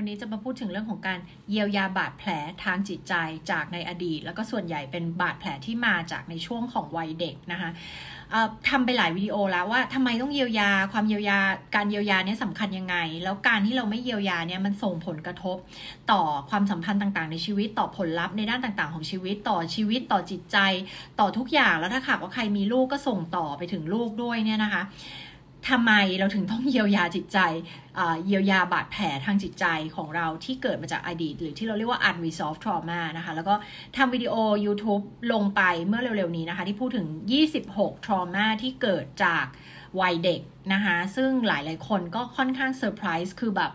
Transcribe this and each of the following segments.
วันนี้จะมาพูดถึงเรื่องของการเยียวยาบาดแผลทางจิตใจจากในอดีต แล้วก็ส่วนใหญ่เป็นบาดแผลที่มาจากในช่วงของวัยเด็กนะคะทำไปหลายวิดีโอแล้วว่าทำไมต้องเยียวยาความเยียวยาการเยียวยาเนี่ยสำคัญยังไง แล้วการที่เราไม่เยียวยาเนี่ยมันส่งผลกระทบ ต่อความสัมพันธ์ต่างๆ ในชีวิตต่อผลลัพธ์ในด้านต่างๆ ของชีวิตต่อชีวิตต่อจิตใจ ต่อทุกอย่างแล้วถ้าหากว่าใครมีลูกก็ส่งต่อไปถึงลูกด้วยเนี่ยนะคะ ทำไมเราถึงต้องเยียวยาจิตใจ เยียวยาบาดแผลทางจิตใจของเราที่เกิดมาจากอดีต หรือที่เราเรียกว่า unresolved trauma นะคะ แล้วก็ทำวิดีโอ YouTube ลงไปเมื่อเร็วๆนี้นะคะ ที่พูดถึง 26 trauma ที่เกิดจากวัยเด็กนะคะ ซึ่งหลายๆคนก็ค่อนข้างเซอร์ไพรส์คือแบบ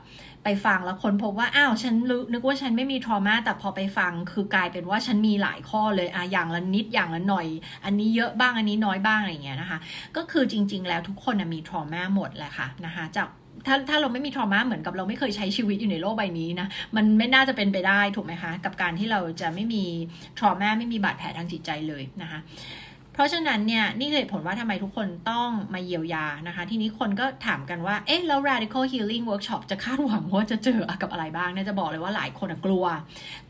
ไปฟังแล้วค้นพบว่าอ้าวฉันนึกว่าฉันไม่มี trauma แต่พอไปฟัง คือกลายเป็นว่าฉันมีหลายข้อเลยอะอย่างละนิดอย่างละหน่อย อันนี้เยอะบ้างอันนี้น้อยบ้างอะไรเงี้ยนะคะ ก็คือจริง ๆ แล้วทุกคนมีทรมาหมดแหละค่ะนะคะจากถ้าถ้าเราไม่มีทรมาเหมือนกับเราไม่เคยใช้ชีวิตอยู่ในโลกใบนี้นะ มันไม่น่าจะเป็นไปได้ถูกไหมคะ กับการที่เราจะไม่มีทรมาไม่มีบาดแผลทางจิตใจเลยนะคะ เพราะฉะนั้นเนี่ยนี่คือเหตุผลว่าทำไมทุกคนต้องมาเยียวยานะคะ ทีนี้คนก็ถามกันว่า เอ๊ะ แล้ว radical healing workshop จะคาดหวังว่าจะเจอกับอะไรบ้างเนี่ยจะบอกเลยว่าหลายคนกลัว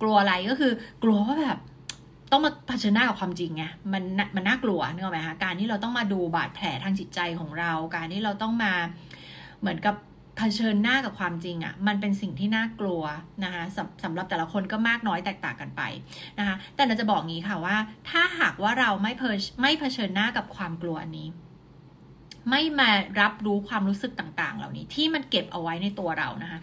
กลัวอะไรก็คือกลัวว่าแบบต้องมาเผชิญหน้ากับความจริงไงมันมันน่ากลัวนึกออกไหมคะการที่เราต้องมาดูบาดแผลทางจิตใจของเรา การที่เราต้องมาเหมือนกับ เผชิญหน้ากับความจริงอะ่ะมันเป็นสิ่งที่น่ากลัวนะคะสสำหรับแต่ละคนก็มากน้อยแตกต่างกันไปนะคะแต่เราจะบอกงี้ค่ะว่า ถ้าหากว่าเราไม่เพไม่เผชิญหน้ากับความกลัวนี้ ไม่มารับรู้ความรู้สึกต่าง ๆ เหล่านี้ ที่มันเก็บเอาไว้ในตัวเรานะคะ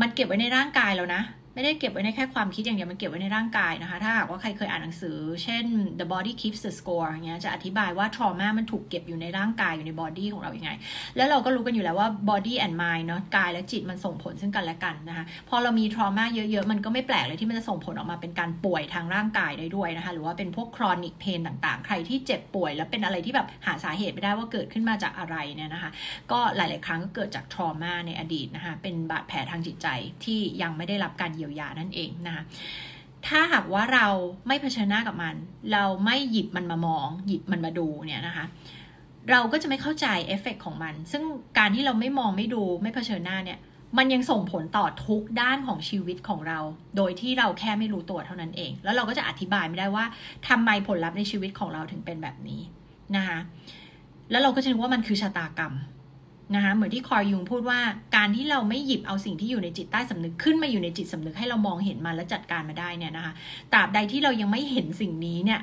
มันเก็บไว้ในร่างกายเรานะ ไม่ได้เก็บไว้ในแค่ความคิดอย่างเดียวมันเก็บไว้ในร่างกายนะคะ ถ้าหากว่าใครเคยอ่านหนังสือ เช่น The Body Keeps the Score เงี้ยจะอธิบายว่า trauma มันถูกเก็บอยู่ในร่างกายอยู่ใน body ของเราอย่างไง แล้วเราก็รู้กันอยู่แล้วว่า body and mind เนาะกายและจิตมันส่งผลซึ่งกันและกันนะคะ พอเรามี trauma เยอะๆ มันก็ไม่แปลกเลยที่มันจะส่งผลออกมาเป็นการป่วยทางร่างกายได้ด้วยนะคะ หรือว่าเป็นพวก chronic pain ต่างๆ ใครที่เจ็บป่วย แล้วเป็นอะไรที่แบบหาสาเหตุไม่ได้ว่าเกิดขึ้นมาจากอะไรเนี่ยนะคะ ก็หลาย ๆ ครั้งก็เกิดจาก trauma ในอดีตนะคะเป็นบาดแผลทางจิตใจที่ยังไม่ได้รับการเยียวยานั่นเองนะคะถ้าหากว่าเราไม่เผชิญหน้ากับมัน เราไม่หยิบมันมามอง หยิบมันมาดูเนี่ยนะคะ เราก็จะไม่เข้าใจเอฟเฟกของมัน ซึ่งการที่เราไม่มองไม่ดูไม่เผชิญหน้าเนี่ย มันยังส่งผลต่อทุกด้านของชีวิตของเรา โดยที่เราแค่ไม่รู้ตัวเท่านั้นเอง แล้วเราก็จะอธิบายไม่ได้ว่าทำไมผลลัพธ์ในชีวิตของเราถึงเป็นแบบนี้นะคะ แล้วเราก็จะนึกว่ามันคือชะตากรรม นะคะเหมือนที่คอยยุงพูดว่าการที่เราไม่หยิบเอาสิ่งที่อยู่ในจิตใต้สำนึกขึ้นมาอยู่ในจิตสำนึกให้เรามองเห็นมันและจัดการมาได้เนี่ยนะคะตราบใดที่เรายังไม่เห็นสิ่งนี้เนี่ย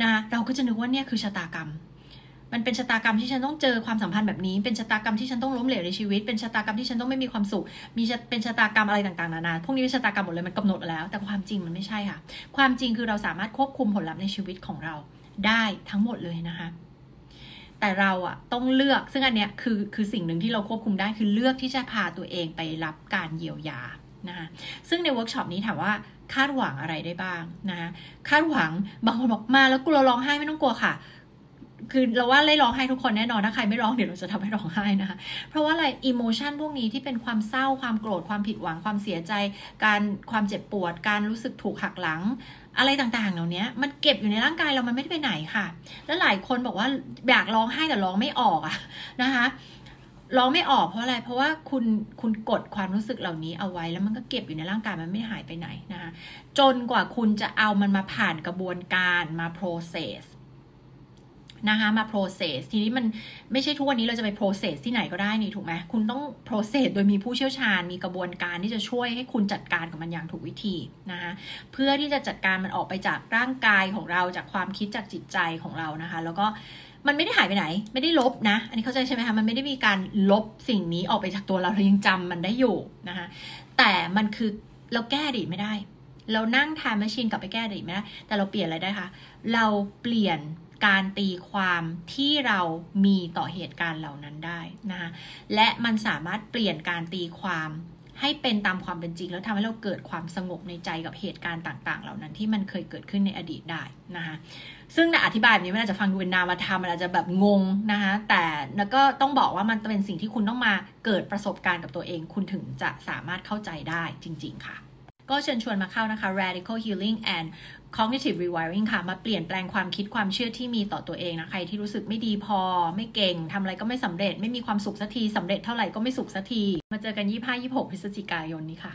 นะคะเราก็จะนึกว่าเนี่ยคือชะตากรรม มันเป็นชะตากรรมที่ฉันต้องเจอความสัมพันธ์แบบนี้ เป็นชะตากรรมที่ฉันต้องล้มเหลวในชีวิต เป็นชะตากรรมที่ฉันต้องไม่มีความสุข มีเป็นชะตากรรมอะไรต่างๆนานาพวกนี้เป็นชะตากรรมหมดเลยมันกำหนดแล้ว แต่ความจริงมันไม่ใช่ค่ะ ความจริงคือเราสามารถควบคุมผลลัพธ์ในชีวิตของเราได้ทั้งหมดเลยนะคะ แต่เราอะต้องเลือกซึ่งอันเนี้ยคือคือสิ่งหนึ่งที่เราควบคุมได้คือเลือกที่จะพาตัวเองไปรับการเยียวยานะคะซึ่งในเวิร์กช็อปนี้ถามว่าคาดหวังอะไรได้บ้างนะคะคาดหวังบางคนบอกมาแล้วกลัวร้องไห้ไม่ต้องกลัวค่ะคือเราว่าได้ร้องไห้ทุกคนแน่นอนถ้าใครไม่ร้องเดี๋ยวเราจะทำให้ร้องไห้นะคะ เพราะว่าอะไร emotion พวกนี้ที่เป็นความเศร้าความโกรธความผิดหวังความเสียใจ การความเจ็บปวด การรู้สึกถูกหักหลัง อะไรต่างๆ เหล่านี้มันเก็บอยู่ในร่างกายเรามันไม่ได้ไปไหนค่ะ แล้วหลายคนบอกว่าอยากร้องไห้แต่ร้องไม่ออกอะนะคะร้องไม่ออกเพราะอะไร เพราะว่าคุณคุณกดความรู้สึกเหล่านี้เอาไว้แล้วมันก็เก็บอยู่ในร่างกายมันไม่หายไปไหนนะคะ จนกว่าคุณจะเอามันมาผ่านกระบวนการมา process นะคะมา process ทีนี้มันไม่ใช่ทุกวันนี้เราจะไป process ที่ไหนก็ได้นี่ถูกไหมคุณต้อง process โดยมีผู้เชี่ยวชาญ มีกระบวนการที่จะช่วยให้คุณจัดการกับมันอย่างถูกวิธีนะคะเพื่อที่จะจัดการมันออกไปจากร่างกายของเราจากความคิดจากจิตใจของเรานะคะ แล้วก็มันไม่ได้หายไปไหน ไม่ได้ลบนะ อันนี้เข้าใจใช่ไหมคะมันไม่ได้มีการลบสิ่งนี้ออกไปจากตัวเราเรายังจำมันได้อยู่นะคะแต่มันคือเราแก้ดีไม่ได้ เรานั่งทำแมชชีนกลับไปแก้ดีไม่ได้แต่เราเปลี่ยนอะไรได้คะเราเปลี่ยน การตีความที่เรามีต่อเหตุการณ์เหล่านั้นได้นะคะและมันสามารถเปลี่ยนการตีความให้เป็นตามความเป็นจริง แล้วทำให้เราเกิดความสงบในใจกับเหตุการณ์ต่าง ๆ เหล่านั้นที่มันเคยเกิดขึ้นในอดีตได้นะคะซึ่งอธิบายแบบนี้มันอาจจะฟังดูเป็นนามธรรมมันอาจจะแบบงงนะคะแต่แล้วก็ต้องบอกว่ามันเป็นสิ่งที่คุณต้องมาเกิดประสบการณ์กับตัวเอง คุณถึงจะสามารถเข้าใจได้จริง ๆ ค่ะ ก็เชิญชวนมาเข้านะคะ radical healing and cognitive rewiring ค่ะ มาเปลี่ยนแปลงความคิดความเชื่อที่มีต่อตัวเองนะ ใครที่รู้สึกไม่ดีพอ ไม่เก่งทำอะไรก็ไม่สำเร็จ ไม่มีความสุขสักทีสำเร็จเท่าไหร่ก็ไม่สุขสักที มาเจอกัน 25-26 พฤศจิกายนนี้ค่ะ